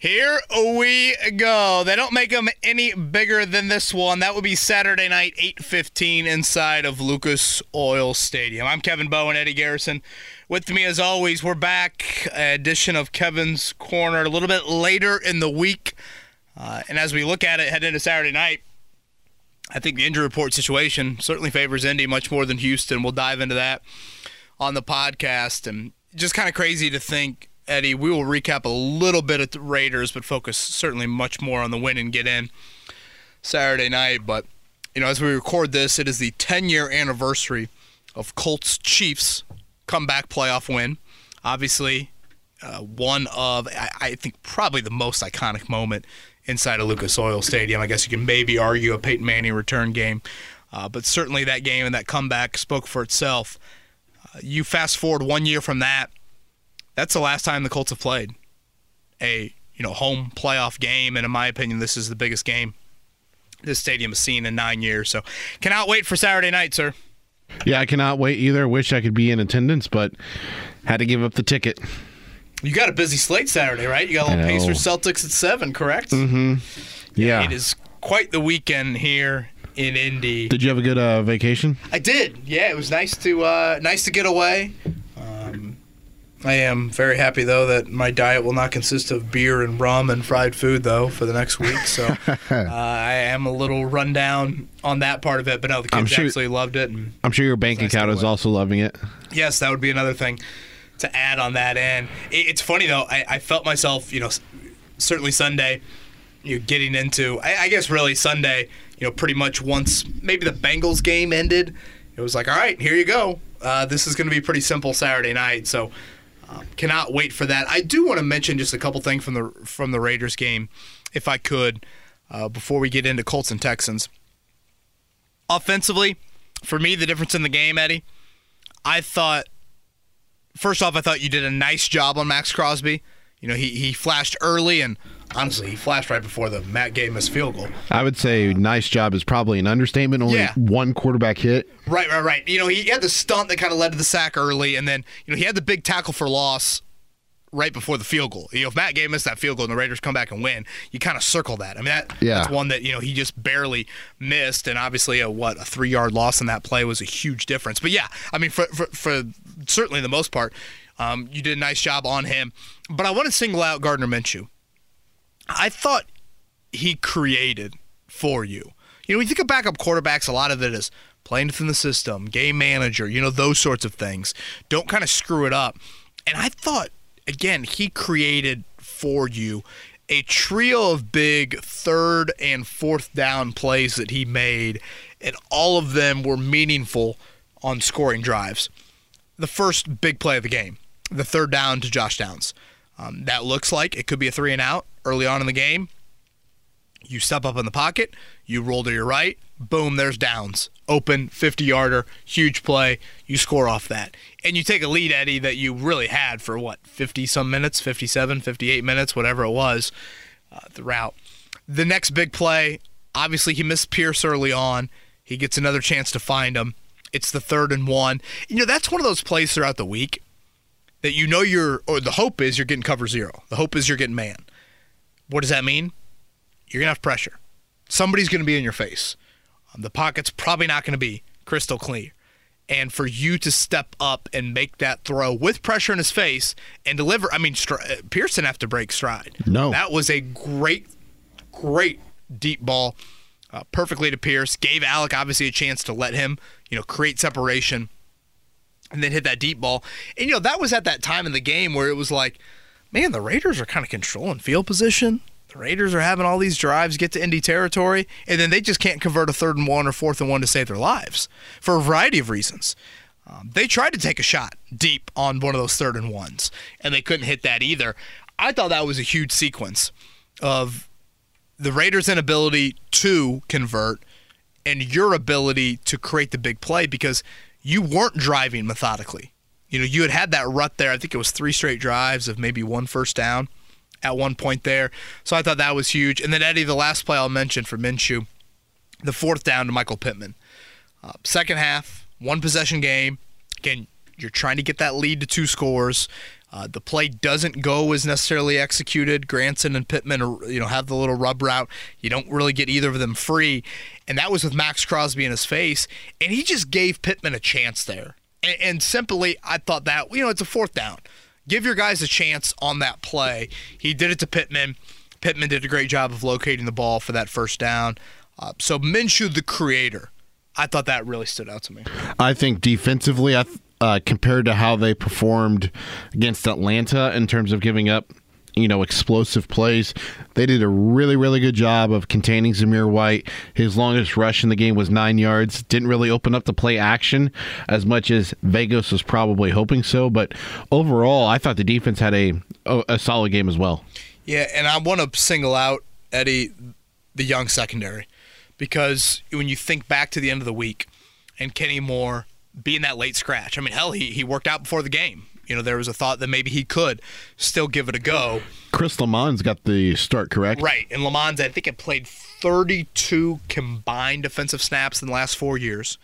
Here we go. They don't make them any bigger than this one. That would be Saturday night, 8:15 inside of Lucas Oil Stadium. I'm Kevin Bowen, and Eddie Garrison. With me as always, we're back. Edition of Kevin's Corner a little bit later in the week. Uh, and as we look at it head into Saturday night, I think the injury report situation certainly favors Indy much more than Houston. We'll dive into that on the podcast. And just kind of crazy to think Eddie, we will recap a little bit of the Raiders, but focus certainly much more on the win and get in Saturday night. But, you know, as we record this, it is the 10 year anniversary of Colts Chiefs comeback playoff win. Obviously, uh, one of, I, I think, probably the most iconic moment inside of Lucas Oil Stadium. I guess you can maybe argue a Peyton Manning return game, uh, but certainly that game and that comeback spoke for itself. Uh, you fast forward one year from that, that's the last time the Colts have played a you know home playoff game, and in my opinion, this is the biggest game this stadium has seen in nine years. So, cannot wait for Saturday night, sir. Yeah, I cannot wait either. Wish I could be in attendance, but had to give up the ticket. You got a busy slate Saturday, right? You got a little Pacers Celtics at seven, correct? Mm-hmm. Yeah. It is quite the weekend here in Indy. Did you have a good uh, vacation? I did. Yeah, it was nice to uh, nice to get away. I am very happy though that my diet will not consist of beer and rum and fried food though for the next week. So uh, I am a little rundown on that part of it, but no, the kids sure, absolutely loved it. And I'm sure your bank nice account is also loving it. Yes, that would be another thing to add on that end. It's funny though. I, I felt myself, you know, certainly Sunday, you know, getting into. I, I guess really Sunday, you know, pretty much once maybe the Bengals game ended, it was like, all right, here you go. Uh, this is going to be pretty simple Saturday night. So cannot wait for that. I do want to mention just a couple things from the from the Raiders game, if I could, uh, before we get into Colts and Texans. Offensively, for me, the difference in the game, Eddie, I thought. First off, I thought you did a nice job on Maxx Crosby. You know, he he flashed early and honestly, he flashed right before the Matt Gay missed field goal. I would say nice job is probably an understatement. Only yeah. one quarterback hit. Right, right, right. You know, he had the stunt that kind of led to the sack early, and then you know he had the big tackle for loss right before the field goal. You know, if Matt Gay missed that field goal and the Raiders come back and win, you kind of circle that. I mean, that, yeah. that's one that you know he just barely missed, and obviously a what a three yard loss in that play was a huge difference. But yeah, I mean, for for, for certainly the most part, um, you did a nice job on him. But I want to single out Gardner Minshew. I thought he created for you. You know, when you think of backup quarterbacks, a lot of it is playing within the system, game manager, you know, those sorts of things. Don't kind of screw it up. And I thought, again, he created for you a trio of big third and fourth down plays that he made, and all of them were meaningful on scoring drives. The first big play of the game, the third down to Josh Downs. Um, that looks like it could be a three and out early on in the game. You step up in the pocket, you roll to your right, boom, there's downs. Open 50 yarder, huge play. You score off that. And you take a lead, Eddie, that you really had for what, 50 some minutes, 57, 58 minutes, whatever it was uh, throughout. The next big play, obviously, he missed Pierce early on. He gets another chance to find him. It's the third and one. You know, that's one of those plays throughout the week that you know you're, or the hope is you're getting cover zero. The hope is you're getting man. What does that mean? You're going to have pressure. Somebody's going to be in your face. Um, the pocket's probably not going to be crystal clear. And for you to step up and make that throw with pressure in his face and deliver, I mean, Str- Pearson have to break stride. No. That was a great, great deep ball, uh, perfectly to Pierce. Gave Alec obviously a chance to let him, you know, create separation and then hit that deep ball. And, you know, that was at that time in the game where it was like, man, the Raiders are kind of controlling field position. The Raiders are having all these drives get to Indy territory, and then they just can't convert a third and one or fourth and one to save their lives for a variety of reasons. Um, they tried to take a shot deep on one of those third and ones, and they couldn't hit that either. I thought that was a huge sequence of the Raiders' inability to convert and your ability to create the big play because you weren't driving methodically. You know, you had had that rut there. I think it was three straight drives of maybe one first down at one point there. So I thought that was huge. And then Eddie, the last play I'll mention for Minshew, the fourth down to Michael Pittman. Uh, second half, one possession game. Again, you're trying to get that lead to two scores. Uh, the play doesn't go as necessarily executed. Granson and Pittman, you know, have the little rub route. You don't really get either of them free, and that was with Maxx Crosby in his face, and he just gave Pittman a chance there. And, and simply, I thought that you know, it's a fourth down. Give your guys a chance on that play. He did it to Pittman. Pittman did a great job of locating the ball for that first down. Uh, so Minshew, the creator, I thought that really stood out to me. I think defensively, I. Th- uh, compared to how they performed against Atlanta in terms of giving up, you know, explosive plays. They did a really, really good job of containing Zamir White. His longest rush in the game was nine yards. Didn't really open up the play action as much as Vegas was probably hoping so. But overall, I thought the defense had a a solid game as well. Yeah, and I want to single out Eddie, the young secondary, because when you think back to the end of the week, and Kenny Moore being that late scratch. I mean, hell, he, he worked out before the game. You know, there was a thought that maybe he could still give it a go. Chris Lammons got the start, correct? Right. And Lammons, I think, had played 32 combined defensive snaps in the last four years.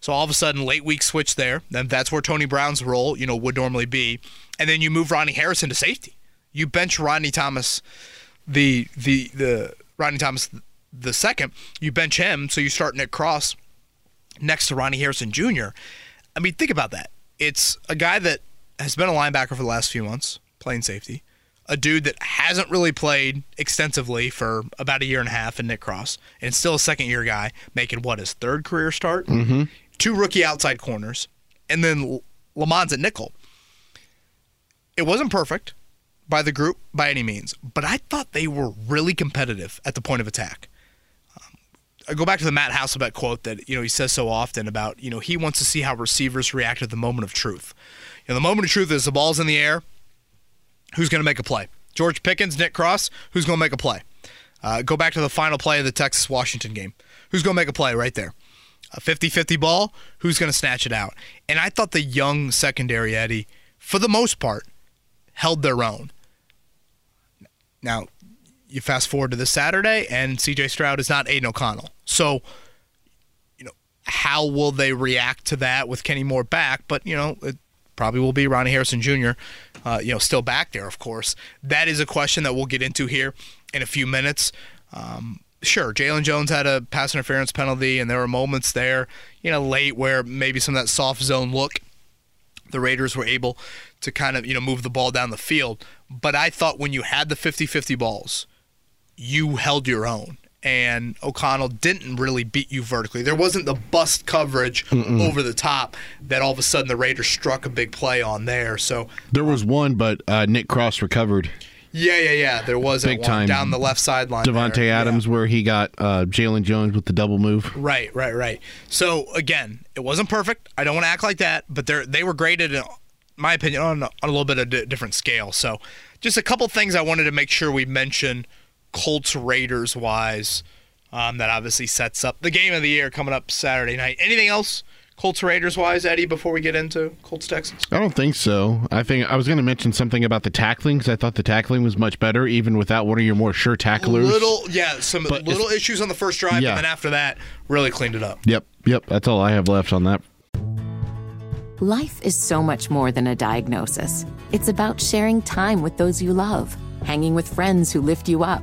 So all of a sudden, late week switch there. Then that's where Tony Brown's role, you know, would normally be. And then you move Ronnie Harrison to safety. You bench Rodney Thomas, the the the Rodney Thomas the second. You bench him, so you start Nick Cross next to Ronnie Harrison Jr. I mean, think about that. It's a guy that has been a linebacker for the last few months, playing safety. A dude that hasn't really played extensively for about a year and a half in Nick Cross, and still a second year guy, making what his third career start. Mm-hmm. Two rookie outside corners, and then Lammons at nickel. It wasn't perfect by the group by any means, but I thought they were really competitive at the point of attack. I go back to the Matt Hasselbeck quote that you know he says so often about you know he wants to see how receivers react at the moment of truth. You know, the moment of truth is the ball's in the air. Who's going to make a play? George Pickens, Nick Cross. Who's going to make a play? Uh, go back to the final play of the Texas Washington game. Who's going to make a play right there? A 50 50 ball. Who's going to snatch it out? And I thought the young secondary, Eddie, for the most part, held their own. Now, you fast forward to this Saturday, and CJ Stroud is not Aidan O'Connell. So, you know, how will they react to that with Kenny Moore back? But, you know, it probably will be Ronnie Harrison Jr., uh, you know, still back there, of course. That is a question that we'll get into here in a few minutes. Um, sure, Jaylon Jones had a pass interference penalty, and there were moments there, you know, late where maybe some of that soft zone look, the Raiders were able to kind of, you know, move the ball down the field. But I thought when you had the 50 50 balls, you held your own and O'Connell didn't really beat you vertically. There wasn't the bust coverage Mm-mm. over the top that all of a sudden the Raiders struck a big play on there. So there was one, but uh, Nick Cross recovered. Yeah, yeah, yeah. There was big time down the left sideline. There. Adams, yeah. where he got uh, Jaylon Jones with the double move. Right, right, right. So again, it wasn't perfect. I don't want to act like that, but they they were graded, in my opinion, on, on a little bit of a different scale. So just a couple things I wanted to make sure we mention Colts Raiders wise. Um, that obviously sets up the game of the year coming up Saturday night. Anything else Colts Raiders wise, Eddie, before we get into Colts Texans? I don't think so. I think I was going to mention something about the tackling because I thought the tackling was much better, even without one of your more sure tacklers. Little, yeah, some but little issues on the first drive, yeah. and then after that, really cleaned it up. Yep, yep. That's all I have left on that. Life is so much more than a diagnosis. It's about sharing time with those you love, hanging with friends who lift you up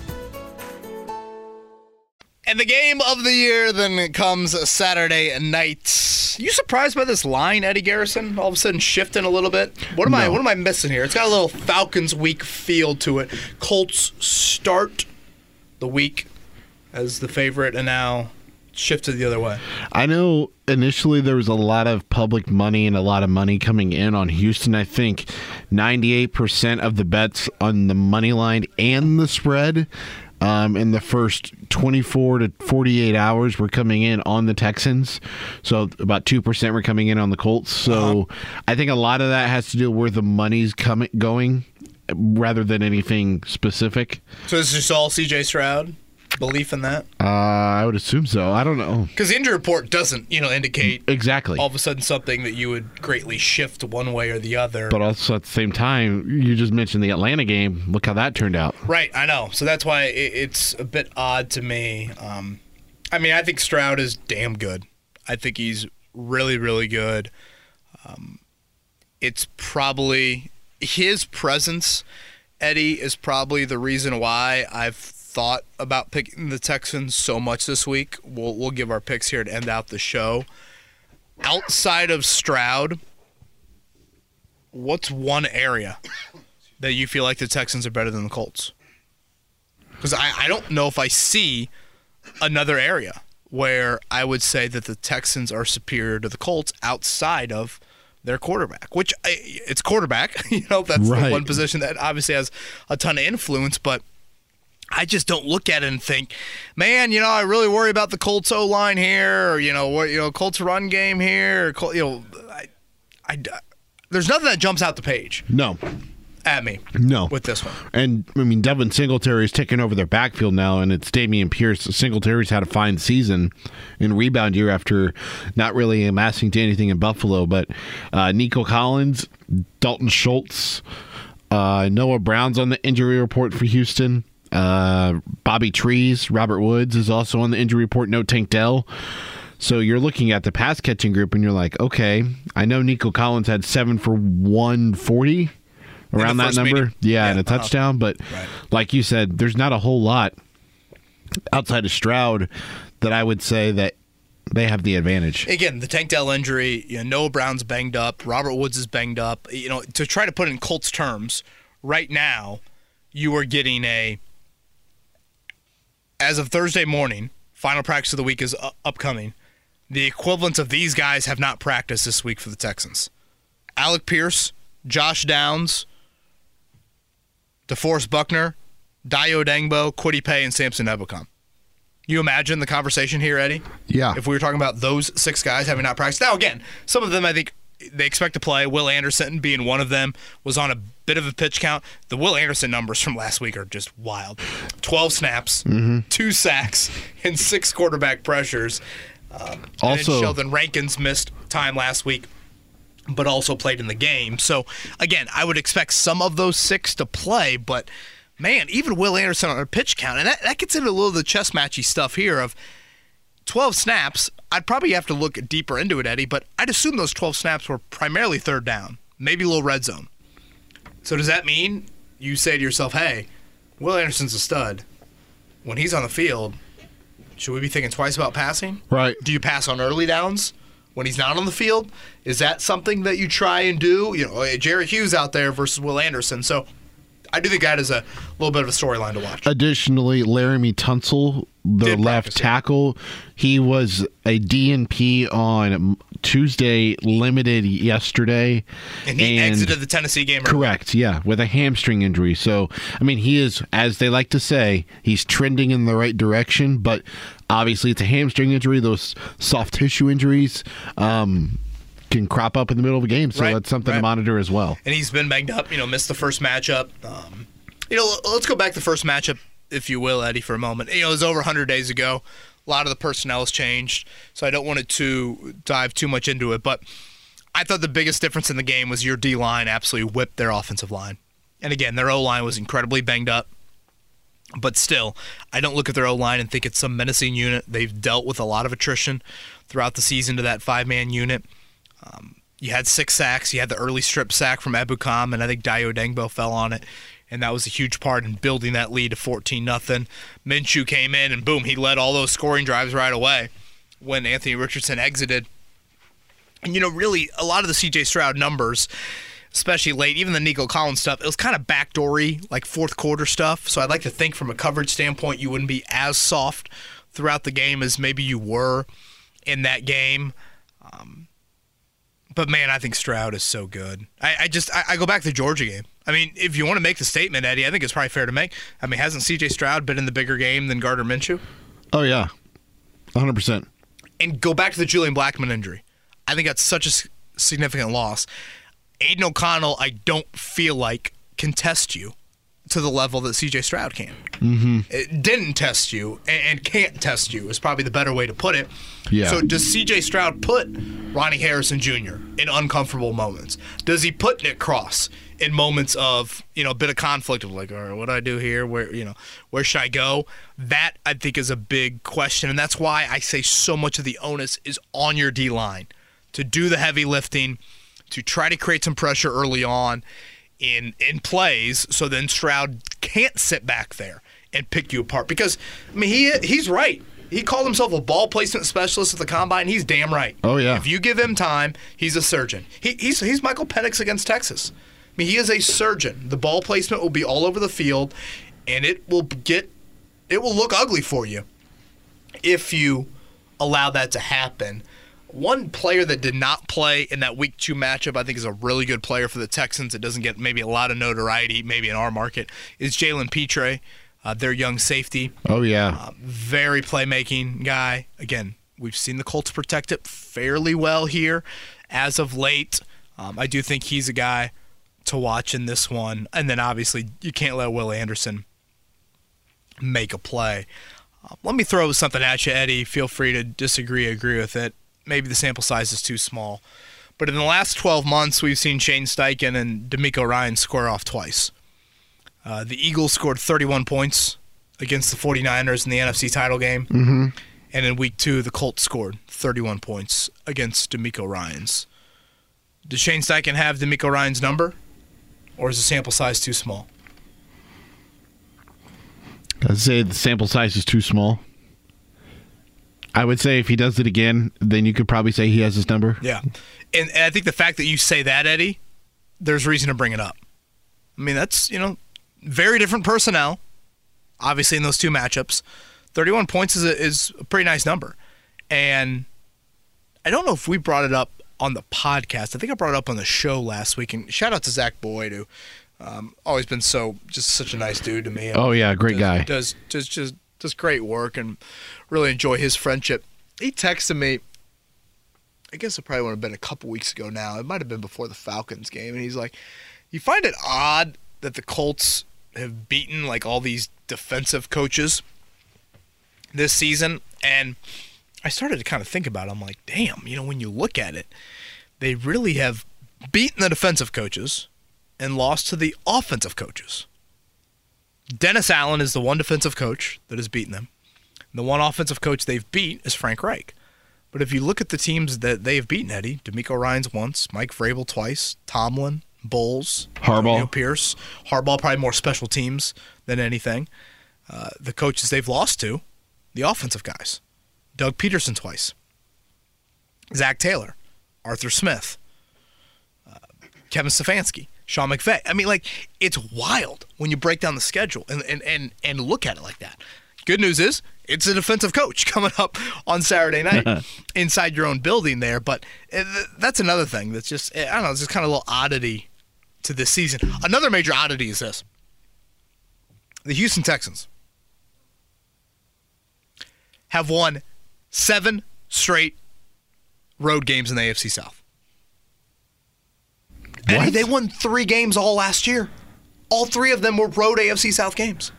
And the game of the year then comes Saturday night. You surprised by this line, Eddie Garrison? All of a sudden shifting a little bit. What am no. I? What am I missing here? It's got a little Falcons week feel to it. Colts start the week as the favorite, and now shifted the other way. I know initially there was a lot of public money and a lot of money coming in on Houston. I think 98% of the bets on the money line and the spread um, in the first 24 to 48 hours were coming in on the Texans. So about 2% were coming in on the Colts. So uh-huh. I think a lot of that has to do with where the money's coming going rather than anything specific. So this is this all CJ Stroud? Belief in that? Uh, I would assume so. I don't know. Because the injury report doesn't, you know, indicate exactly all of a sudden something that you would greatly shift one way or the other. But also at the same time, you just mentioned the Atlanta game. Look how that turned out. Right, I know. So that's why it's a bit odd to me. Um, I mean, I think Stroud is damn good. I think he's really, really good. Um, it's probably his presence, Eddie, is probably the reason why I've thought about picking the Texans so much this week. We'll we'll give our picks here to end out the show. Outside of Stroud, what's one area that you feel like the Texans are better than the Colts? Because I, I don't know if I see another area where I would say that the Texans are superior to the Colts outside of their quarterback, which it's quarterback. you know, that's right. the one position that obviously has a ton of influence, but I just don't look at it and think, man, you know, I really worry about the Colts O line here, or you know, what you know, Colts run game here, or, you know, I, I, there's nothing that jumps out the page. No. At me, no, with this one, and I mean Devin Singletary is taking over their backfield now, and it's Dameon Pierce. Singletary's had a fine season in rebound year after not really amassing to anything in Buffalo, but uh, Nico Collins, Dalton Schultz, uh, Noah Brown's on the injury report for Houston. Uh, Bobby Trees, Robert Woods is also on the injury report. No Tank Dell. So you're looking at the pass catching group and you're like, okay, I know Nico Collins had seven for 140 around that number. Meeting. Yeah, yeah, and a touchdown. But right. like you said, there's not a whole lot outside of Stroud that I would say that they have the advantage. Again, the Tank Dell injury, you know, Noah Brown's banged up, Robert Woods is banged up. You know, to try to put in Colts terms, right now, you are getting a as of Thursday morning, final practice of the week is uh, upcoming. The equivalents of these guys have not practiced this week for the Texans. Alec Pierce, Josh Downs, DeForest Buckner, Dayo Odeyingbo, Kwity Paye, and Samson Ebukam. You imagine the conversation here, Eddie? Yeah. If we were talking about those six guys having not practiced. Now, again, some of them I think they expect to play. Will Anderson being one of them was on a bit of a pitch count. The Will Anderson numbers from last week are just wild 12 snaps, mm-hmm. two sacks, and six quarterback pressures. Um, also, Sheldon Rankins missed time last week, but also played in the game. So, again, I would expect some of those six to play, but man, even Will Anderson on a pitch count, and that, that gets into a little of the chess matchy stuff here of 12 snaps. I'd probably have to look deeper into it, Eddie, but I'd assume those 12 snaps were primarily third down, maybe a little red zone. So does that mean you say to yourself, hey, Will Anderson's a stud. When he's on the field, should we be thinking twice about passing? Right. Do you pass on early downs when he's not on the field? Is that something that you try and do? You know, Jerry Hughes out there versus Will Anderson. So I do think that is a little bit of a storyline to watch. Additionally, Laremy Tunsil, the left tackle, he was a DNP on Tuesday, limited yesterday, and he and exited the Tennessee game. Correct, yeah, with a hamstring injury. So, I mean, he is, as they like to say, he's trending in the right direction. But obviously, it's a hamstring injury. Those soft tissue injuries. Um, can crop up in the middle of a game. So right, that's something right. to monitor as well. And he's been banged up, you know, missed the first matchup. Um, you know, let's go back to the first matchup, if you will, Eddie, for a moment. You know, it was over 100 days ago. A lot of the personnel has changed, so I don't want to dive too much into it. But I thought the biggest difference in the game was your D line absolutely whipped their offensive line. And again, their O line was incredibly banged up. But still, I don't look at their O line and think it's some menacing unit. They've dealt with a lot of attrition throughout the season to that five man unit. Um, you had six sacks. You had the early strip sack from Ebukam, and I think Dayo Odeyingbo fell on it. And that was a huge part in building that lead to 14 nothing. Minshew came in, and boom, he led all those scoring drives right away when Anthony Richardson exited. And, you know, really, a lot of the CJ Stroud numbers, especially late, even the Nico Collins stuff, it was kind of backdoory, like fourth quarter stuff. So I'd like to think from a coverage standpoint, you wouldn't be as soft throughout the game as maybe you were in that game. Um, but man, I think Stroud is so good. I, I just I, I, go back to the Georgia game. I mean, if you want to make the statement, Eddie, I think it's probably fair to make. I mean, hasn't C.J. Stroud been in the bigger game than Gardner Minshew? Oh yeah, 100. percent And go back to the Julian Blackmon injury. I think that's such a significant loss. Aidan O'Connell, I don't feel like can test you to the level that CJ Stroud can. Mm-hmm. It didn't test you and can't test you is probably the better way to put it. Yeah. So does CJ Stroud put Ronnie Harrison Jr. in uncomfortable moments? Does he put Nick Cross in moments of you know a bit of conflict of like, all right, what do I do here? Where you know where should I go? That I think is a big question, and that's why I say so much of the onus is on your D line to do the heavy lifting, to try to create some pressure early on in in plays, so then Stroud can't sit back there and pick you apart. Because I mean, he he's right. He called himself a ball placement specialist at the combine. He's damn right. Oh yeah. If you give him time, he's a surgeon. He, he's he's Michael Penix against Texas. I mean, he is a surgeon. The ball placement will be all over the field, and it will get it will look ugly for you if you allow that to happen. One player that did not play in that week two matchup, I think, is a really good player for the Texans. It doesn't get maybe a lot of notoriety, maybe in our market, is Jalen Pitre, uh, their young safety. Oh yeah. Uh, very playmaking guy. Again, we've seen the Colts protect it fairly well here as of late. Um, I do think he's a guy to watch in this one. And then obviously, you can't let Will Anderson make a play. Uh, let me throw something at you, Eddie. Feel free to disagree, agree with it. Maybe the sample size is too small. But in the last 12 months, we've seen Shane Steichen and DeMeco Ryan square off twice. Uh, the Eagles scored 31 points against the 49ers in the NFC title game. Mm-hmm. And in week two, the Colts scored 31 points against DeMeco Ryans. Does Shane Steichen have DeMeco Ryan's number? Or is the sample size too small? I'd say the sample size is too small. I would say if he does it again, then you could probably say he has his number. Yeah. And, and I think the fact that you say that, Eddie, there's reason to bring it up. I mean, that's, you know, very different personnel, obviously, in those two matchups. 31 points is a, is a pretty nice number. And I don't know if we brought it up on the podcast. I think I brought it up on the show last week. And shout out to Zach Boyd, who um, always been so just such a nice dude to me. Oh yeah, great does, guy. Does does just does great work and really enjoy his friendship. He texted me. I guess it probably would have been a couple weeks ago now. It might have been before the Falcons game, and he's like, "You find it odd that the Colts have beaten like all these defensive coaches this season?" And I started to kind of think about it. I'm like, damn, you know, when you look at it, they really have beaten the defensive coaches and lost to the offensive coaches. Dennis Allen is the one defensive coach that has beaten them. The one offensive coach they've beat is Frank Reich. But if you look at the teams that they've beaten, Eddie, DeMeco Ryans once, Mike Vrabel twice, Tomlin, Bowles, Harbaugh. Pierce, Harbaugh probably more special teams than anything. Uh, the coaches they've lost to, the offensive guys. Doug Pederson twice, Zac Taylor, Arthur Smith, uh, Kevin Stefanski, Sean McVay. I mean, like, it's wild when you break down the schedule and, and, and, and look at it like that. Good news is it's a defensive coach coming up on Saturday night inside your own building there. But uh, that's another thing that's just, I don't know, it's just kind of a little oddity to this season. Another major oddity is this the Houston Texans have won seven straight road games in the AFC South. Eddie, they won three games all last year. All three of them were road AFC South games.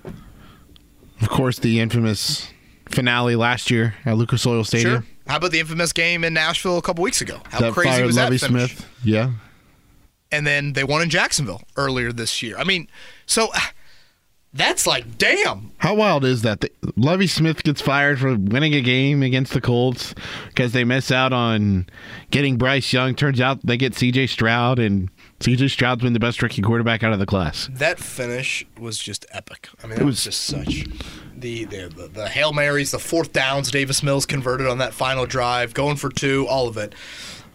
Of course, the infamous finale last year at Lucas Oil Stadium. Sure. How about the infamous game in Nashville a couple weeks ago? How that crazy was Lovie that finish? Smith. Yeah. And then they won in Jacksonville earlier this year. I mean, so that's like damn. How wild is that? The- Lovie Smith gets fired for winning a game against the Colts because they miss out on getting Bryce Young. Turns out they get C.J. Stroud, and C.J. Stroud's been the best rookie quarterback out of the class. That finish was just epic. I mean, it was, was- just such the, the the the hail marys, the fourth downs Davis Mills converted on that final drive, going for two, all of it.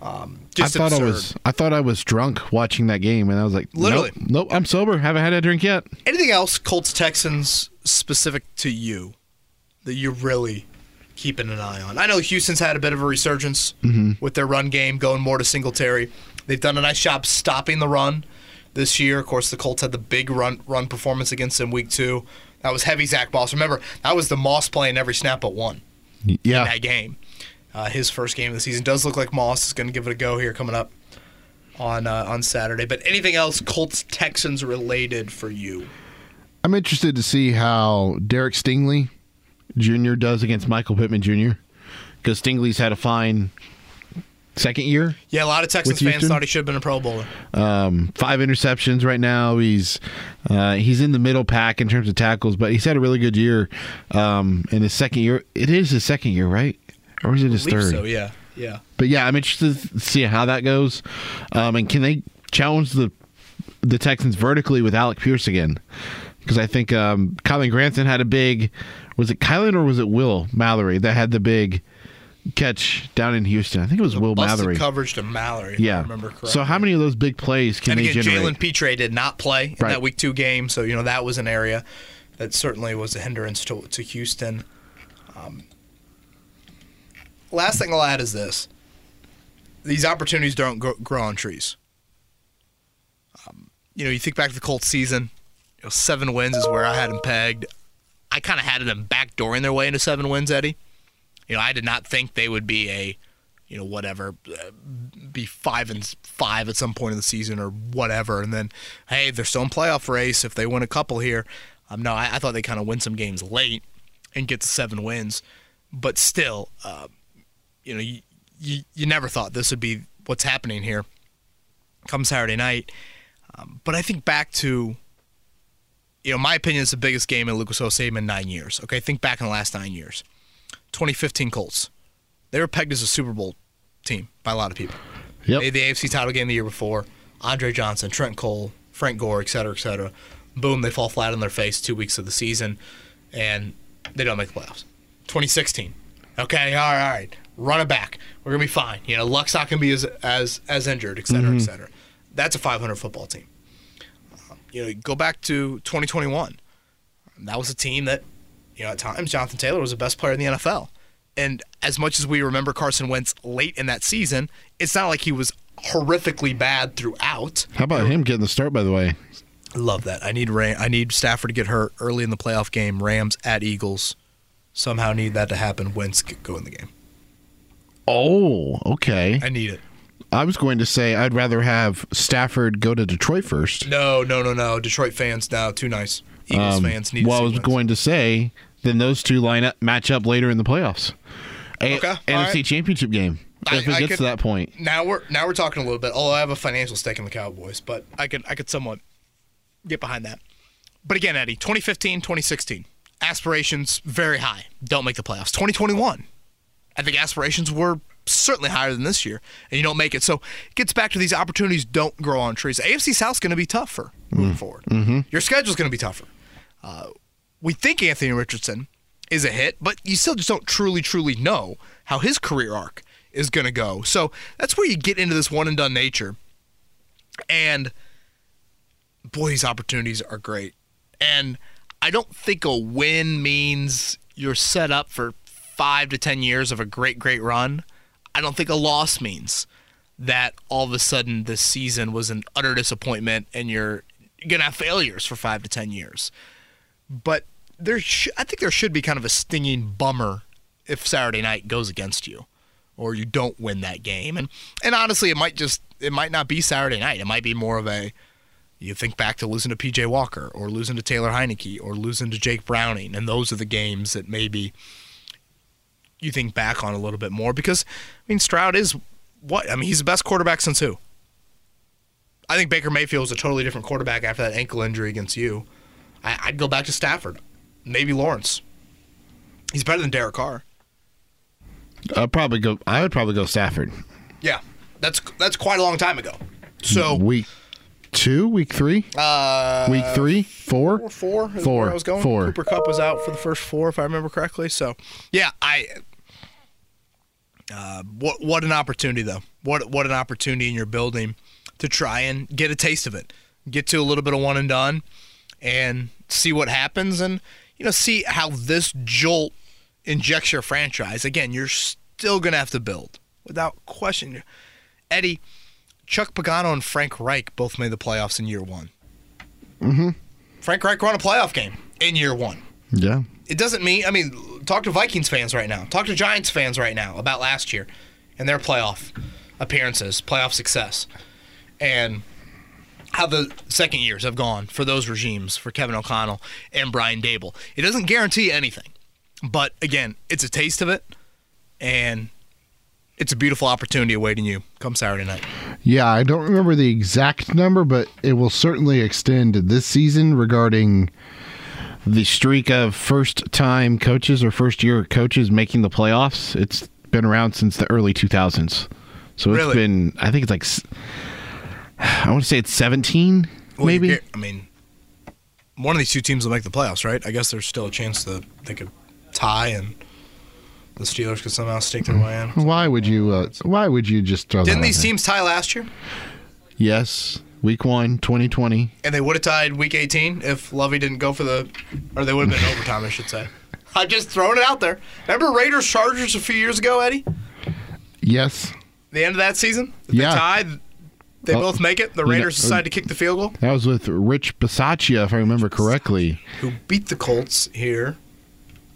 Um, just I thought absurd. I was I thought I was drunk watching that game, and I was like, Literally. nope, nope, I'm sober. Haven't had a drink yet. Anything else Colts Texans specific to you that you're really keeping an eye on? I know Houston's had a bit of a resurgence with their run game, going more to Singletary. They've done a nice job stopping the run. this year. Of course, the Colts had the big run run performance against them week two. That was heavy Zack Moss. Remember, that was the Moss playing every snap but one. Yeah. In that game. Uh, his first game of the season does look like Moss is going to give it a go here coming up on uh, on Saturday. But anything else Colts Texans related for you? I'm interested to see how Derek Stingley Jr. does against Michael Pittman Jr. because Stingley's had a fine second year. Yeah, a lot of Texans fans thought he should have been a Pro Bowler. Um, five interceptions right now. He's uh, he's in the middle pack in terms of tackles, but he's had a really good year um, in his second year. It is his second year, right? Or is it his third? So yeah, yeah. But yeah, I'm interested to see how that goes. Um, and can they challenge the the Texans vertically with Alec Pierce again? Because I think um, Kylen Granson had a big. Was it Kylen or was it Will Mallory that had the big catch down in Houston? I think it was Will Mallory. coverage to Mallory. Yeah. remember correctly. So how many of those big plays can and they again, generate? Jalen Pitre did not play in Right. that Week Two game, so you know that was an area that certainly was a hindrance to, to Houston. Um, last thing I'll add is this: these opportunities don't grow, on trees. Um, you know, you think back to the Colts season. You know, seven wins is where I had them pegged. I kind of had them backdooring their way into seven wins, Eddie. You know, I did not think they would be a, you know, whatever, uh, be five and five at some point in the season or whatever. And then, hey, they're still in playoff race if they win a couple here. Um, no, I, I thought they kind of win some games late and get to seven wins, but still, uh, you know, you, you you never thought this would be what's happening here come Saturday night. Um, but I think back to, you know, my opinion is the biggest game in Lucas Oil Stadium in nine years. Okay, think back in the last nine years. 2015 Colts. They were pegged as a Super Bowl team by a lot of people. Yep. They had the AFC title game the year before. Andre Johnson, Trent Cole, Frank Gore, et cetera, et cetera. Boom, they fall flat on their face two weeks of the season, and they don't make the playoffs. 2016. Okay, all right, all right. Run it back. We're gonna be fine. You know, Luck's not gonna be as as as injured, et cetera, et cetera. That's a 500 football team. Um, you know, go back to 2021. That was a team that, you know, at times Jonathan Taylor was the best player in the NFL. And as much as we remember Carson Wentz late in that season, it's not like he was horrifically bad throughout. How about him getting the start? By the way, I love that. I need Ram- I need Stafford to get hurt early in the playoff game. Rams at Eagles. Somehow need that to happen. Wentz could go in the game. Oh, okay. I need it. I was going to say I'd rather have Stafford go to Detroit first. No, no, no, no. Detroit fans now too nice. Eagles Um, fans need. well, I was Wentz. going to say then those two line up match up later in the playoffs. A- Okay, NFC right. Championship game I- if it I gets could- to that point. Now we're now we're talking a little bit. Although I have a financial stake in the Cowboys, but I could I could somewhat get behind that. But again, Eddie, 2015, 2016, aspirations very high. Don't make the playoffs. 2021, I think aspirations were certainly higher than this year, and you don't make it. So it gets back to these opportunities don't grow on trees. AFC South's going to be tougher moving forward. Your schedule's going to be tougher. Uh, we think Anthony Richardson is a hit, but you still just don't truly, truly know how his career arc is going to go. So that's where you get into this one and done nature. And boy, these opportunities are great. And I don't think a win means you're set up for five to 10 years of a great, great run. I don't think a loss means that all of a sudden this season was an utter disappointment and you're going to have failures for five to 10 years but there sh- I think there should be kind of a stinging bummer if Saturday night goes against you or you don't win that game. And and honestly, it might just it might not be Saturday night. It might be more of a you think back to losing to PJ Walker or losing to Taylor Heinicke or losing to Jake Browning, and those are the games that maybe you think back on a little bit more because I mean Stroud is what I mean he's the best quarterback since who? I think Baker Mayfield was a totally different quarterback after that ankle injury against you. I, I'd go back to Stafford, maybe Lawrence. He's better than Derek Carr. I'd probably go. I would probably go Stafford. Yeah, that's that's quite a long time ago. So week two, week three, uh, week three, four, or four, is Four. where I was going. Four. Cooper Kupp was out for the first four, if I remember correctly. So yeah, I. Uh, what what an opportunity though! What what an opportunity in your building to try and get a taste of it, get to a little bit of one and done, and see what happens, and you know see how this jolt injects your franchise. Again, you're still gonna have to build without question. Eddie, Chuck Pagano and Frank Reich both made the playoffs in year one. Mm-hmm. Frank Reich won a playoff game in year one. Yeah. It doesn't mean, I mean, talk to Vikings fans right now. Talk to Giants fans right now about last year and their playoff appearances, playoff success, and how the second years have gone for those regimes, for Kevin O'Connell and Brian Daboll. It doesn't guarantee anything, but again, it's a taste of it, and it's a beautiful opportunity awaiting you come Saturday night. Yeah, I don't remember the exact number, but it will certainly extend this season regarding the streak of first time coaches or first year coaches making the playoffs. It's been around since the early 2000s. So it's Really? been, I think it's like, I want to say it's 17, Well, maybe. I mean, one of these two teams will make the playoffs, right? I guess there's still a chance that they could tie and the Steelers could somehow stake their way in. Why would you? Uh, why would you just throw? Didn't these teams tie last year? Yes, week one, 2020. And they would have tied week 18 if Lovie didn't go for the, or they would have been overtime, I should say. I'm just throwing it out there. Remember Raiders Chargers a few years ago, Eddie? Yes, The end of that season? They Yeah. tied. They Oh, both make it. The Raiders uh, decide to kick the field goal. that was with Rich Bisaccia, if I remember correctly. Who beat the Colts here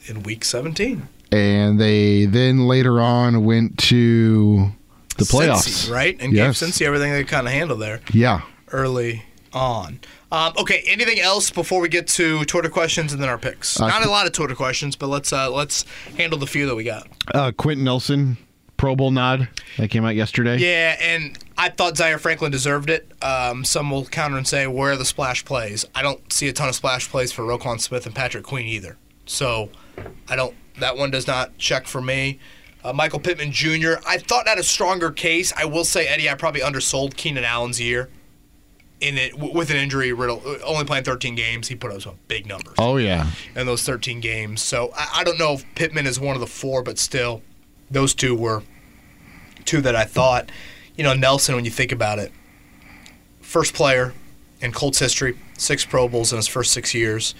in week 17? and they then later on went to the playoffs, Cincy, right? And yes. gave Cincy everything they kind of handled there Yeah. Early on. Um, okay, anything else before we get to Twitter questions and then our picks? Uh, Not a lot of Twitter questions, but let's uh, let's handle the few that we got. Uh, Quenton Nelson, Pro Bowl nod that came out yesterday. Yeah, and I thought Zaire Franklin deserved it. Um, some will counter and say, where are the splash plays? I don't see a ton of splash plays for Roquan Smith and Patrick Queen either. So I don't. That one does not check for me. Uh, Michael Pittman Jr. I thought had a stronger case. I will say, Eddie, I probably undersold Keenan Allen's year. In it w- with an injury riddle, only playing 13 games, he put up some big numbers Oh yeah. in those 13 games. So I, I don't know if Pittman is one of the four, but still, those two were two that I thought. You know, Nelson, when you think about it, first player in Colts history, six Pro Bowls in his first six years,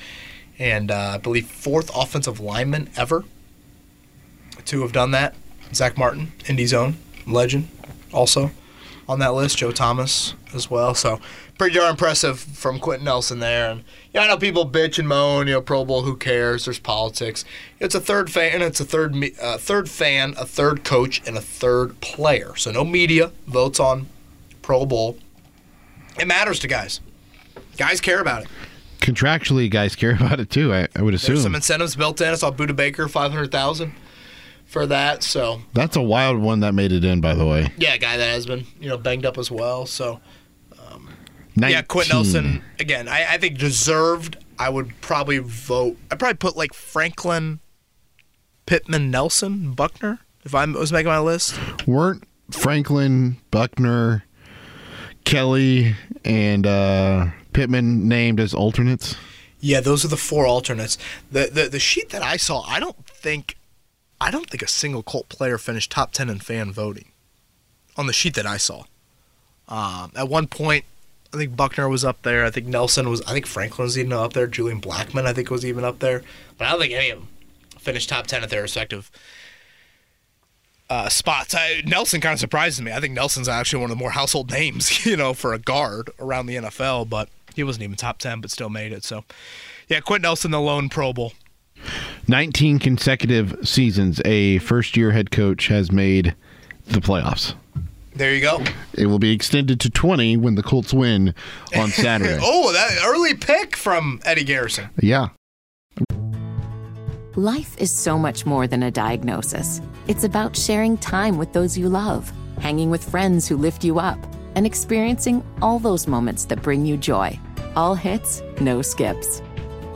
and uh, I believe fourth offensive lineman ever to have done that. Zack Martin, Indy's own legend, also on that list. Joe Thomas as well. So pretty darn impressive from Quenton Nelson there. And yeah, I know people bitch and moan. You know, Pro Bowl, who cares? There's politics. It's a third fan. It's a third uh, third fan, a third coach, and a third player. So no media votes on Pro Bowl. It matters to guys. Guys care about it. Contractually, guys care about it too. I, I would assume There's some incentives built in. I saw Budda Baker five hundred thousand for that. So that's a wild one that made it in. By the way, yeah, a guy that has been you know banged up as well. So 19. yeah, Quenton Nelson again. I, I think deserved. I would probably vote. I'd probably put like Franklin, Pittman, Nelson, Buckner if I was making my list. weren't Franklin, Buckner, Kelly, and uh, Pittman named as alternates. Yeah, those are the four alternates. The, the the sheet that I saw, I don't think I don't think a single Colt player finished top ten in fan voting on the sheet that I saw. Um, at one point, I think Buckner was up there. I think Nelson was. I think Franklin was even up there. Julian Blackmon, I think, was even up there. But I don't think any of them finished top ten at their respective uh, spots. I, Nelson kind of surprises me. I think Nelson's actually one of the more household names, you know, for a guard around the NFL. But he wasn't even top ten, but still made it. So, yeah, Quenton Nelson, the lone Pro Bowl. 19 consecutive seasons, a first year head coach has made the playoffs. There you go. It will be extended to 20 when the Colts win on Saturday. Oh, that early pick from Eddie Garrison. Yeah. Life is so much more than a diagnosis. It's about sharing time with those you love, hanging with friends who lift you up, and experiencing all those moments that bring you joy. All hits, no skips.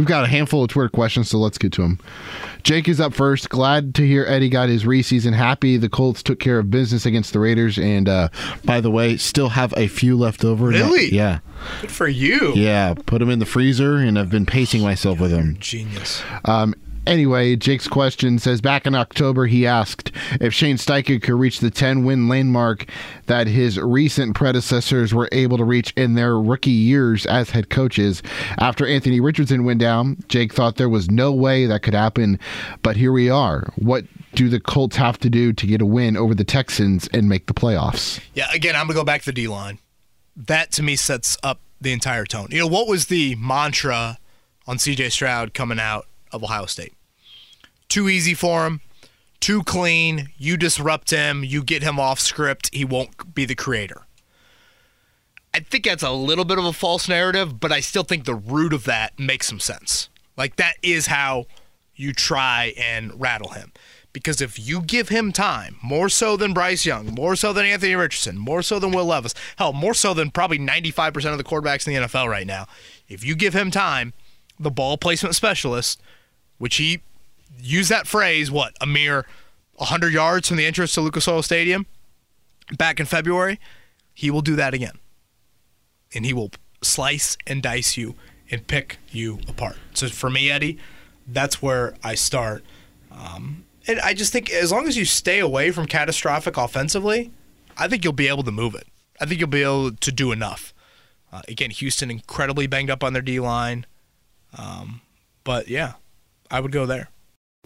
We've got a handful of Twitter questions, so let's get to them. Jake is up first. Glad to hear Eddie got his reseason. Happy the Colts took care of business against the Raiders. And uh, by the way, still have a few left over. Really? Yeah. Good for you. Yeah. Put them in the freezer, and I've been pacing myself with them. Genius. Um, Anyway, Jake's question says back in October, he asked if Shane Steichen could reach the 10 win landmark that his recent predecessors were able to reach in their rookie years as head coaches. After Anthony Richardson went down, Jake thought there was no way that could happen, but here we are. What do the Colts have to do to get a win over the Texans and make the playoffs? Yeah, again, I'm going to go back to the D line. That to me sets up the entire tone. You know, what was the mantra on CJ Stroud coming out of Ohio State? Too easy for him, too clean. You disrupt him, you get him off script, he won't be the creator. I think that's a little bit of a false narrative, but I still think the root of that makes some sense. Like, that is how you try and rattle him. Because if you give him time, more so than Bryce Young, more so than Anthony Richardson, more so than Will Levis, hell, more so than probably 95% of the quarterbacks in the NFL right now, if you give him time, the ball placement specialist, which he used that phrase, what, a mere 100 yards from the entrance to Lucas Oil Stadium back in February, he will do that again. And he will slice and dice you and pick you apart. So for me, Eddie, that's where I start. Um, and I just think as long as you stay away from catastrophic offensively, I think you'll be able to move it. I think you'll be able to do enough. Uh, again, Houston incredibly banged up on their D line. Um, but yeah, I would go there.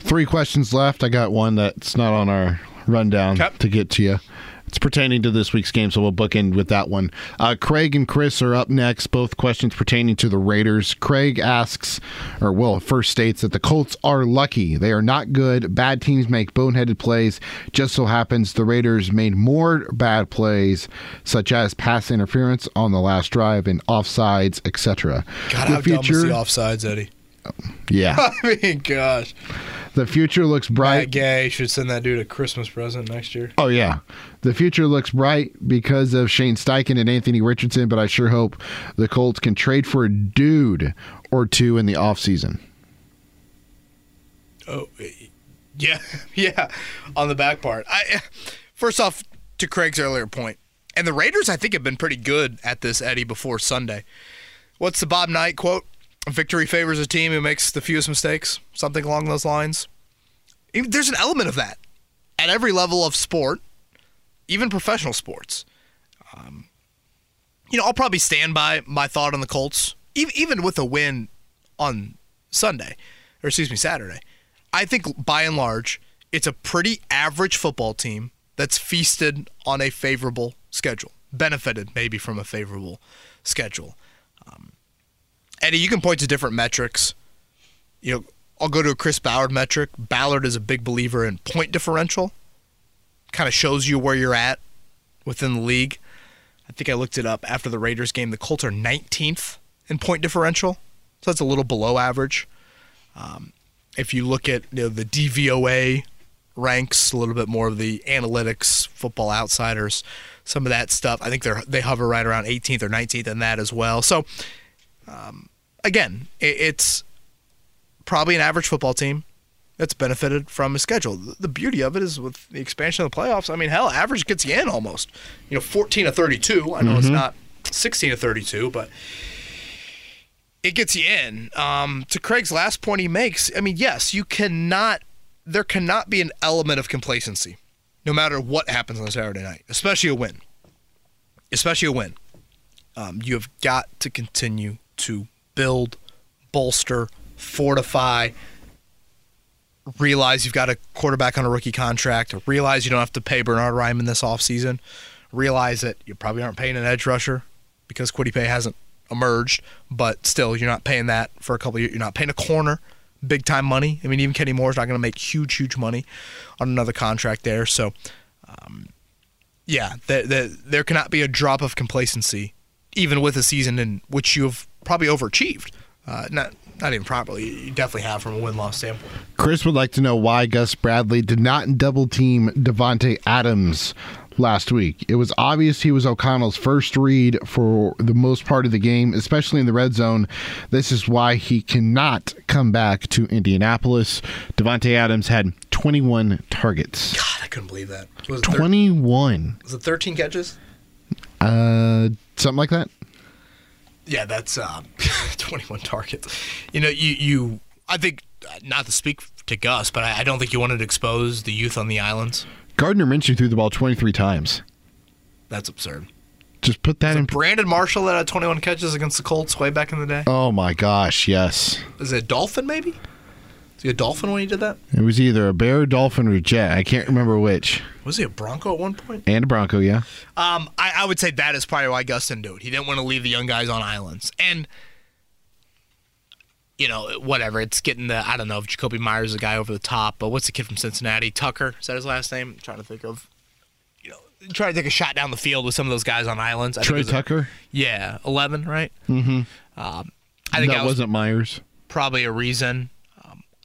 Three questions left. I got one that's not on our rundown to get to you. It's pertaining to this week's game, so we'll book in with that one. Uh, Craig and Chris are up next, both questions pertaining to the Raiders. Craig asks, or well, first states that the Colts are lucky. They are not good. Bad teams make boneheaded plays. Just so happens the Raiders made more bad plays, such as pass interference on the last drive and offsides, etc. God, the how future, dumb is the offsides, Eddie? Yeah. I mean, gosh. The future looks bright. Matt Gay should send that dude a Christmas present next year. Oh yeah, the future looks bright because of Shane Steichen and Anthony Richardson. But I sure hope the Colts can trade for a dude or two in the offseason. Oh, yeah, yeah. On the back part, I first off to Craig's earlier point, and the Raiders I think have been pretty good at this Eddie before Sunday. What's the Bob Knight quote? Victory favors a team who makes the fewest mistakes, something along those lines. There's an element of that at every level of sport, even professional sports. Um, you know, I'll probably stand by my thought on the Colts, even with a win on Sunday, or excuse me, Saturday. I think by and large, it's a pretty average football team that's feasted on a favorable schedule, benefited maybe from a favorable schedule. Eddie, you can point to different metrics. You know, I'll go to a Chris Ballard metric. Ballard is a big believer in point differential. Kind of shows you where you're at within the league. I think I looked it up after the Raiders game. The Colts are 19th in point differential, so that's a little below average. Um, if you look at you know, the DVOA ranks, a little bit more of the analytics, Football Outsiders, some of that stuff, I think they they hover right around 18th or 19th in that as well. So um, again, it's probably an average football team that's benefited from a schedule. The beauty of it is with the expansion of the playoffs. I mean, hell, average gets you in almost. You know, 14 to 32. I know mm-hmm. it's not 16 to 32, but it gets you in. Um, to Craig's last point he makes, I mean, yes, you cannot, there cannot be an element of complacency no matter what happens on Saturday night, especially a win. Especially a win. Um, you have got to continue to build, bolster, fortify, realize you've got a quarterback on a rookie contract, realize you don't have to pay Bernhard Raimann this offseason, realize that you probably aren't paying an edge rusher because Kwity Paye hasn't emerged, but still you're not paying that for a couple years. You're not paying a corner big time money. I mean, even Kenny Moore's not going to make huge, huge money on another contract there. So, um, yeah, there, there, there cannot be a drop of complacency, even with a season in which you have probably overachieved. Uh, not not even probably. You definitely have from a win loss standpoint. Chris would like to know why Gus Bradley did not double team Davante Adams last week. It was obvious he was O'Connell's first read for the most part of the game, especially in the red zone. This is why he cannot come back to Indianapolis. Davante Adams had 21 targets. God, I couldn't believe that. Was 21. was it 13 catches? Uh, something like that yeah, that's uh, 21 targets. You know, you you I think uh, not to speak to Gus, but I, I don't think you wanted to expose the youth on the islands. Gardner Minshew threw the ball 23 times. That's absurd. Just put that in. Brandon Marshall that had 21 catches against the Colts way back in the day. Oh my gosh, yes. Is it dolphin maybe? Is he a dolphin when he did that? It was either a bear, dolphin, or jet. I can't remember which. Was he a Bronco at one point? And a Bronco, yeah. Um, I, I would say that is probably why Gus didn't do it. He didn't want to leave the young guys on islands. And you know, whatever. It's getting the I don't know if Jakobi Meyers is a guy over the top, but what's the kid from Cincinnati? Tucker is that his last name? I'm trying to think of. You know, try to take a shot down the field with some of those guys on islands. I Tre Tucker. A, yeah, eleven, right? Mm-hmm. Um, I think that, that was wasn't Meyers. Probably a reason.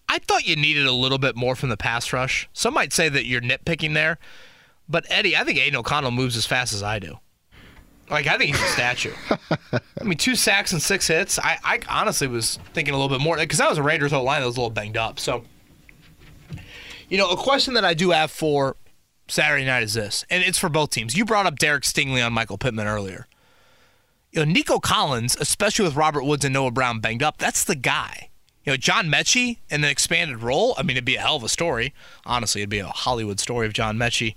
I thought you needed a little bit more from the pass rush. Some might say that you're nitpicking there, but Eddie, I think Aidan O'Connell moves as fast as I do. Like I think he's a statue. I mean, two sacks and six hits. I, I honestly was thinking a little bit more because that was a Raiders whole line that was a little banged up. So, you know, a question that I do have for Saturday night is this, and it's for both teams. You brought up Derek Stingley on Michael Pittman earlier. You know, Nico Collins, especially with Robert Woods and Noah Brown banged up, that's the guy. You know, John Metchie in an expanded role. I mean, it'd be a hell of a story. Honestly, it'd be a Hollywood story if John Metchie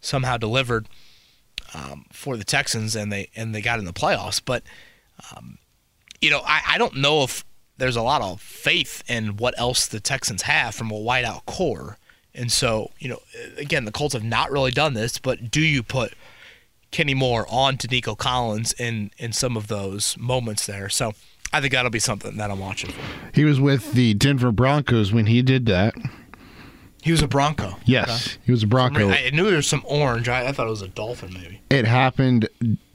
somehow delivered um, for the Texans and they and they got in the playoffs. But um, you know, I, I don't know if there's a lot of faith in what else the Texans have from a wideout core. And so, you know, again, the Colts have not really done this, but do you put Kenny Moore on to Nico Collins in in some of those moments there? So I think that'll be something that I'm watching for. He was with the Denver Broncos when he did that. He was a Bronco. Yes, okay. he was a Bronco. I knew there was some orange. I, I, thought it was a dolphin, maybe. It happened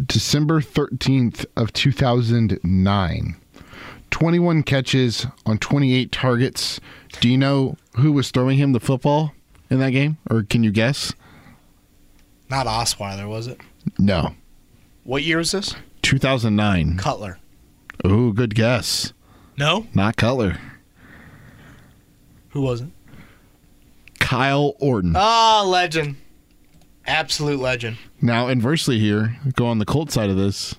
December thirteenth of two thousand nine. Twenty-one catches on twenty-eight targets. Do you know who was throwing him the football in that game, or can you guess? Not Osweiler, was it? No. What year was this? Two thousand nine. Cutler. Oh, good guess. No, not Cutler. Who was it? Kyle Orton. Ah, oh, legend. Absolute legend. Now, inversely here, go on the Colts side of this.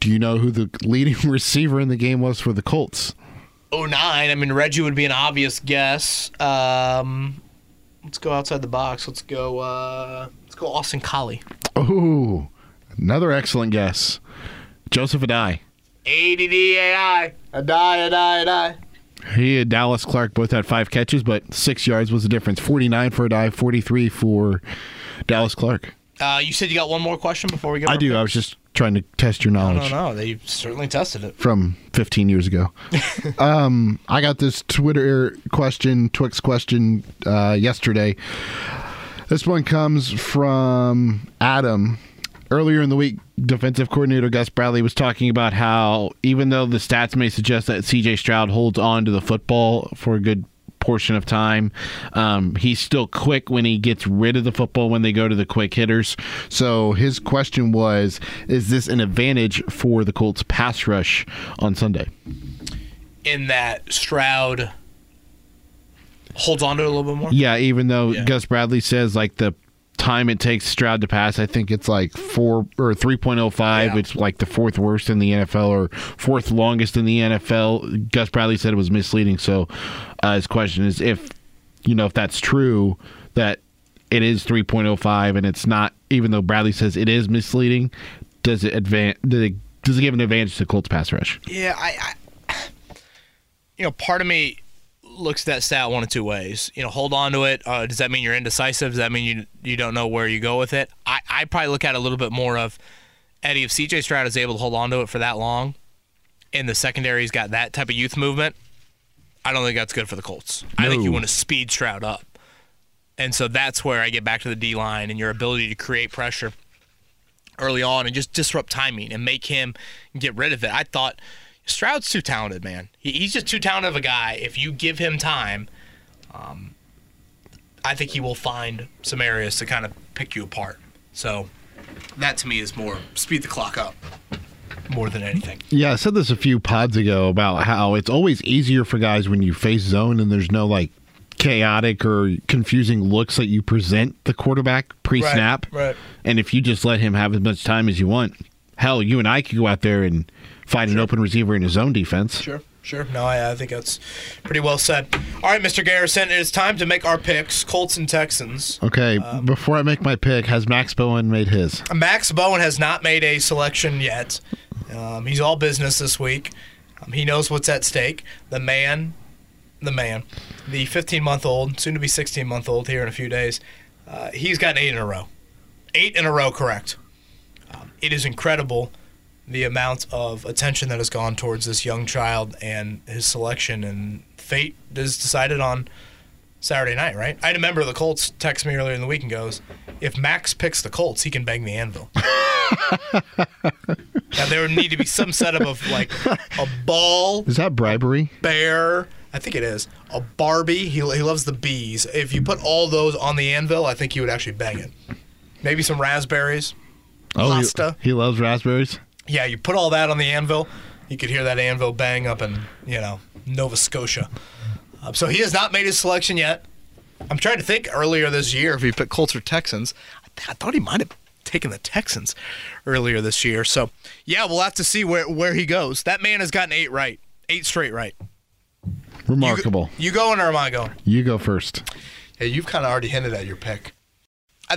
Do you know who the leading receiver in the game was for the Colts? Oh nine. I mean, Reggie would be an obvious guess. Um, let's go outside the box. Let's go. Uh, let's go Austin Collie. Oh, another excellent guess. Joseph Addai. A D D A I. Addai, Addai, Addai. He and Dallas Clark both had five catches, but six yards was the difference. 49 for Addai, 43 for Dallas Clark. Uh, you said you got one more question before we go. I do. Pick? I was just trying to test your knowledge. No, no, no. They certainly tested it from 15 years ago. um, I got this Twitter question, Twix question uh, yesterday. This one comes from Adam earlier in the week, defensive coordinator Gus Bradley was talking about how even though the stats may suggest that CJ Stroud holds on to the football for a good portion of time. Um, he's still quick when he gets rid of the football when they go to the quick hitters. So his question was Is this an advantage for the Colts pass rush on Sunday? In that Stroud holds on to it a little bit more? Yeah, even though yeah. Gus Bradley says like the time it takes Stroud to pass. I think it's like four or three point oh five. It's like the fourth worst in the NFL or fourth longest in the NFL. Gus Bradley said it was misleading. So uh, his question is if you know if that's true that it is three point oh five and it's not. Even though Bradley says it is misleading, does it advance? Does it, does it give an advantage to Colts pass rush? Yeah, I, I you know, part of me looks at that stat one of two ways. You know, hold on to it. Uh, does that mean you're indecisive? Does that mean you you don't know where you go with it? I I probably look at it a little bit more of Eddie. If CJ Stroud is able to hold on to it for that long, and the secondary's got that type of youth movement, I don't think that's good for the Colts. No. I think you want to speed Stroud up, and so that's where I get back to the D line and your ability to create pressure early on and just disrupt timing and make him get rid of it. I thought Stroud's too talented, man. He, he's just too talented of a guy. If you give him time, um, I think he will find some areas to kind of pick you apart. So that to me is more speed the clock up more than anything. Yeah, I said this a few pods ago about how it's always easier for guys when you face zone and there's no like chaotic or confusing looks that you present the quarterback pre-snap. Right, right. And if you just let him have as much time as you want, hell, you and I could go out there and find sure. an open receiver in his own defense. Sure. Sure. No, I, I, think that's pretty well said. All right, Mr. Garrison, it is time to make our picks Colts and Texans. Okay. Um, before I make my pick, has Max Bowen made his? Max Bowen has not made a selection yet. Um, he's all business this week. Um, he knows what's at stake. The man, the man, the 15 month old, soon to be 16 month old here in a few days, uh, he's gotten eight in a row. Eight in a row, correct. Um, it is incredible the amount of attention that has gone towards this young child and his selection and fate is decided on Saturday night, right? I had a member of the Colts text me earlier in the week and goes, if Max picks the Colts, he can bang the anvil. now there would need to be some setup of like a ball. Is that bribery? Bear. I think it is. A Barbie. He, he loves the bees. If you put all those on the anvil, I think he would actually bang it. Maybe some raspberries. Oh, pasta. He, he loves raspberries yeah, you put all that on the anvil, you could hear that anvil bang up in you know Nova Scotia. Uh, so he has not made his selection yet. I'm trying to think earlier this year if he picked Colts or Texans. I, th- I thought he might have taken the Texans earlier this year. So yeah, we'll have to see where where he goes. That man has gotten eight right, eight straight right. Remarkable. You, you going or am I going? You go first. Yeah, you've kind of already hinted at your pick. I-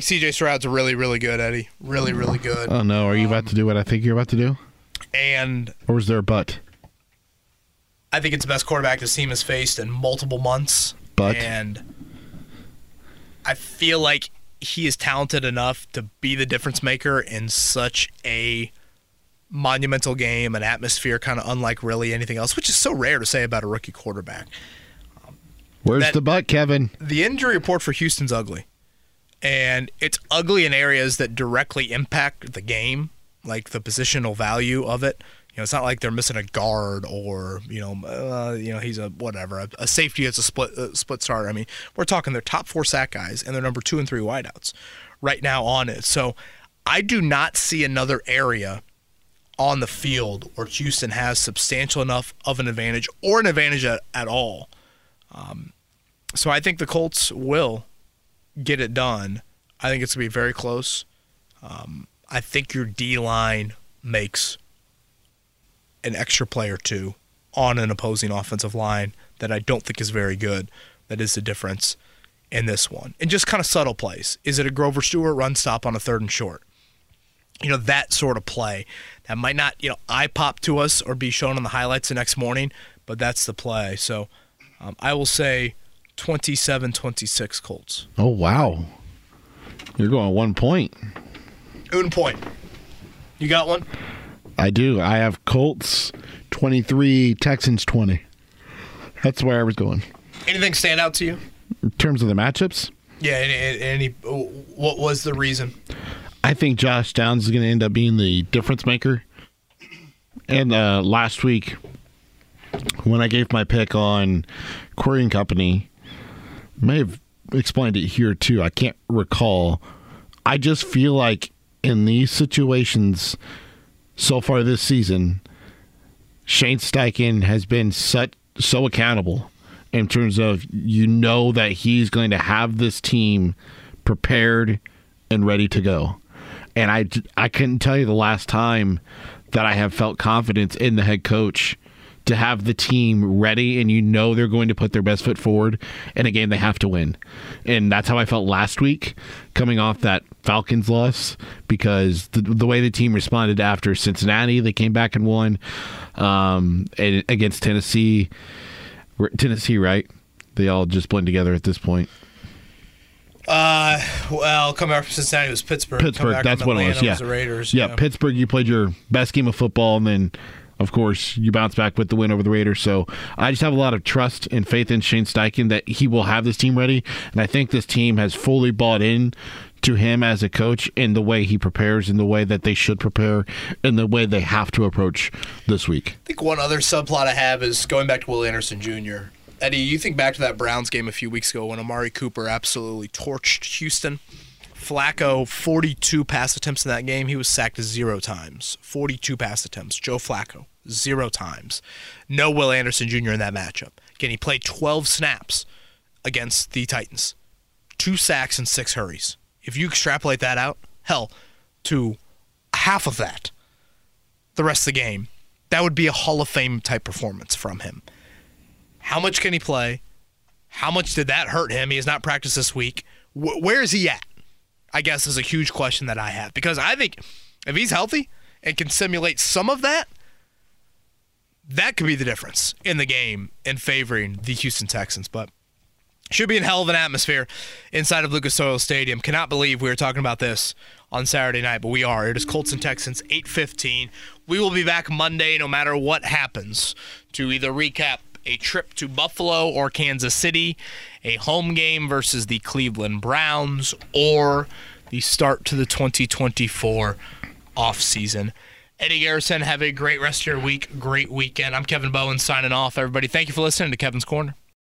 think CJ Stroud's really, really good, Eddie. Really, really good. Oh no, are you um, about to do what I think you're about to do? And or was there a but? I think it's the best quarterback this team has faced in multiple months. But and I feel like he is talented enough to be the difference maker in such a monumental game, an atmosphere kind of unlike really anything else, which is so rare to say about a rookie quarterback. Where's the butt, Kevin? The injury report for Houston's ugly and it's ugly in areas that directly impact the game, like the positional value of it. You know, it's not like they're missing a guard or you know, uh, you know, he's a whatever, a, a safety as a split uh, split starter. I mean, we're talking their top four sack guys and their number two and three wideouts right now on it. So I do not see another area on the field where Houston has substantial enough of an advantage or an advantage at, at all. Um, so I think the Colts will get it done, I think it's going to be very close. Um, I think your D line makes an extra play or two on an opposing offensive line that I don't think is very good. That is the difference in this one. And just kind of subtle plays. Is it a Grover Stewart run stop on a third and short? You know, that sort of play that might not, you know, eye pop to us or be shown on the highlights the next morning, but that's the play. So um, I will say 27 26 Colts. Oh, wow. You're going one point. Un point. You got one? I do. I have Colts 23, Texans 20. That's where I was going. Anything stand out to you? In terms of the matchups? Yeah, any, any what was the reason? I think Josh Downs is going to end up being the difference maker. And uh, last week, when I gave my pick on Query and Company, may have explained it here too. I can't recall. I just feel like in these situations so far this season, Shane Steichen has been such so accountable in terms of you know that he's going to have this team prepared and ready to go. And I I couldn't tell you the last time that I have felt confidence in the head coach to have the team ready and you know they're going to put their best foot forward in a game they have to win. And that's how I felt last week coming off that Falcons loss because the, the way the team responded after Cincinnati, they came back and won um, and against Tennessee. Tennessee, right? They all just blend together at this point. Uh, well, coming back from Cincinnati was Pittsburgh. Pittsburgh, that's what it was. Yeah, was the Raiders. Yeah, yeah, Pittsburgh. You played your best game of football, and then of course, you bounce back with the win over the Raiders. So I just have a lot of trust and faith in Shane Steichen that he will have this team ready. And I think this team has fully bought in to him as a coach in the way he prepares, in the way that they should prepare, in the way they have to approach this week. I think one other subplot I have is going back to Will Anderson Jr. Eddie, you think back to that Browns game a few weeks ago when Amari Cooper absolutely torched Houston. Flacco, 42 pass attempts in that game. He was sacked zero times. 42 pass attempts. Joe Flacco, zero times. No Will Anderson Jr. in that matchup. Again, he played 12 snaps against the Titans, two sacks and six hurries. If you extrapolate that out, hell, to half of that, the rest of the game, that would be a Hall of Fame type performance from him. How much can he play? How much did that hurt him? He has not practiced this week. Where is he at? I guess is a huge question that I have because I think if he's healthy and can simulate some of that, that could be the difference in the game in favoring the Houston Texans. But should be in hell of an atmosphere inside of Lucas Oil Stadium. Cannot believe we were talking about this on Saturday night, but we are. It is Colts and Texans, 8:15. We will be back Monday, no matter what happens, to either recap a trip to Buffalo or Kansas City, a home game versus the Cleveland Browns, or the start to the 2024 offseason. Eddie Garrison, have a great rest of your week, great weekend. I'm Kevin Bowen signing off. Everybody, thank you for listening to Kevin's Corner.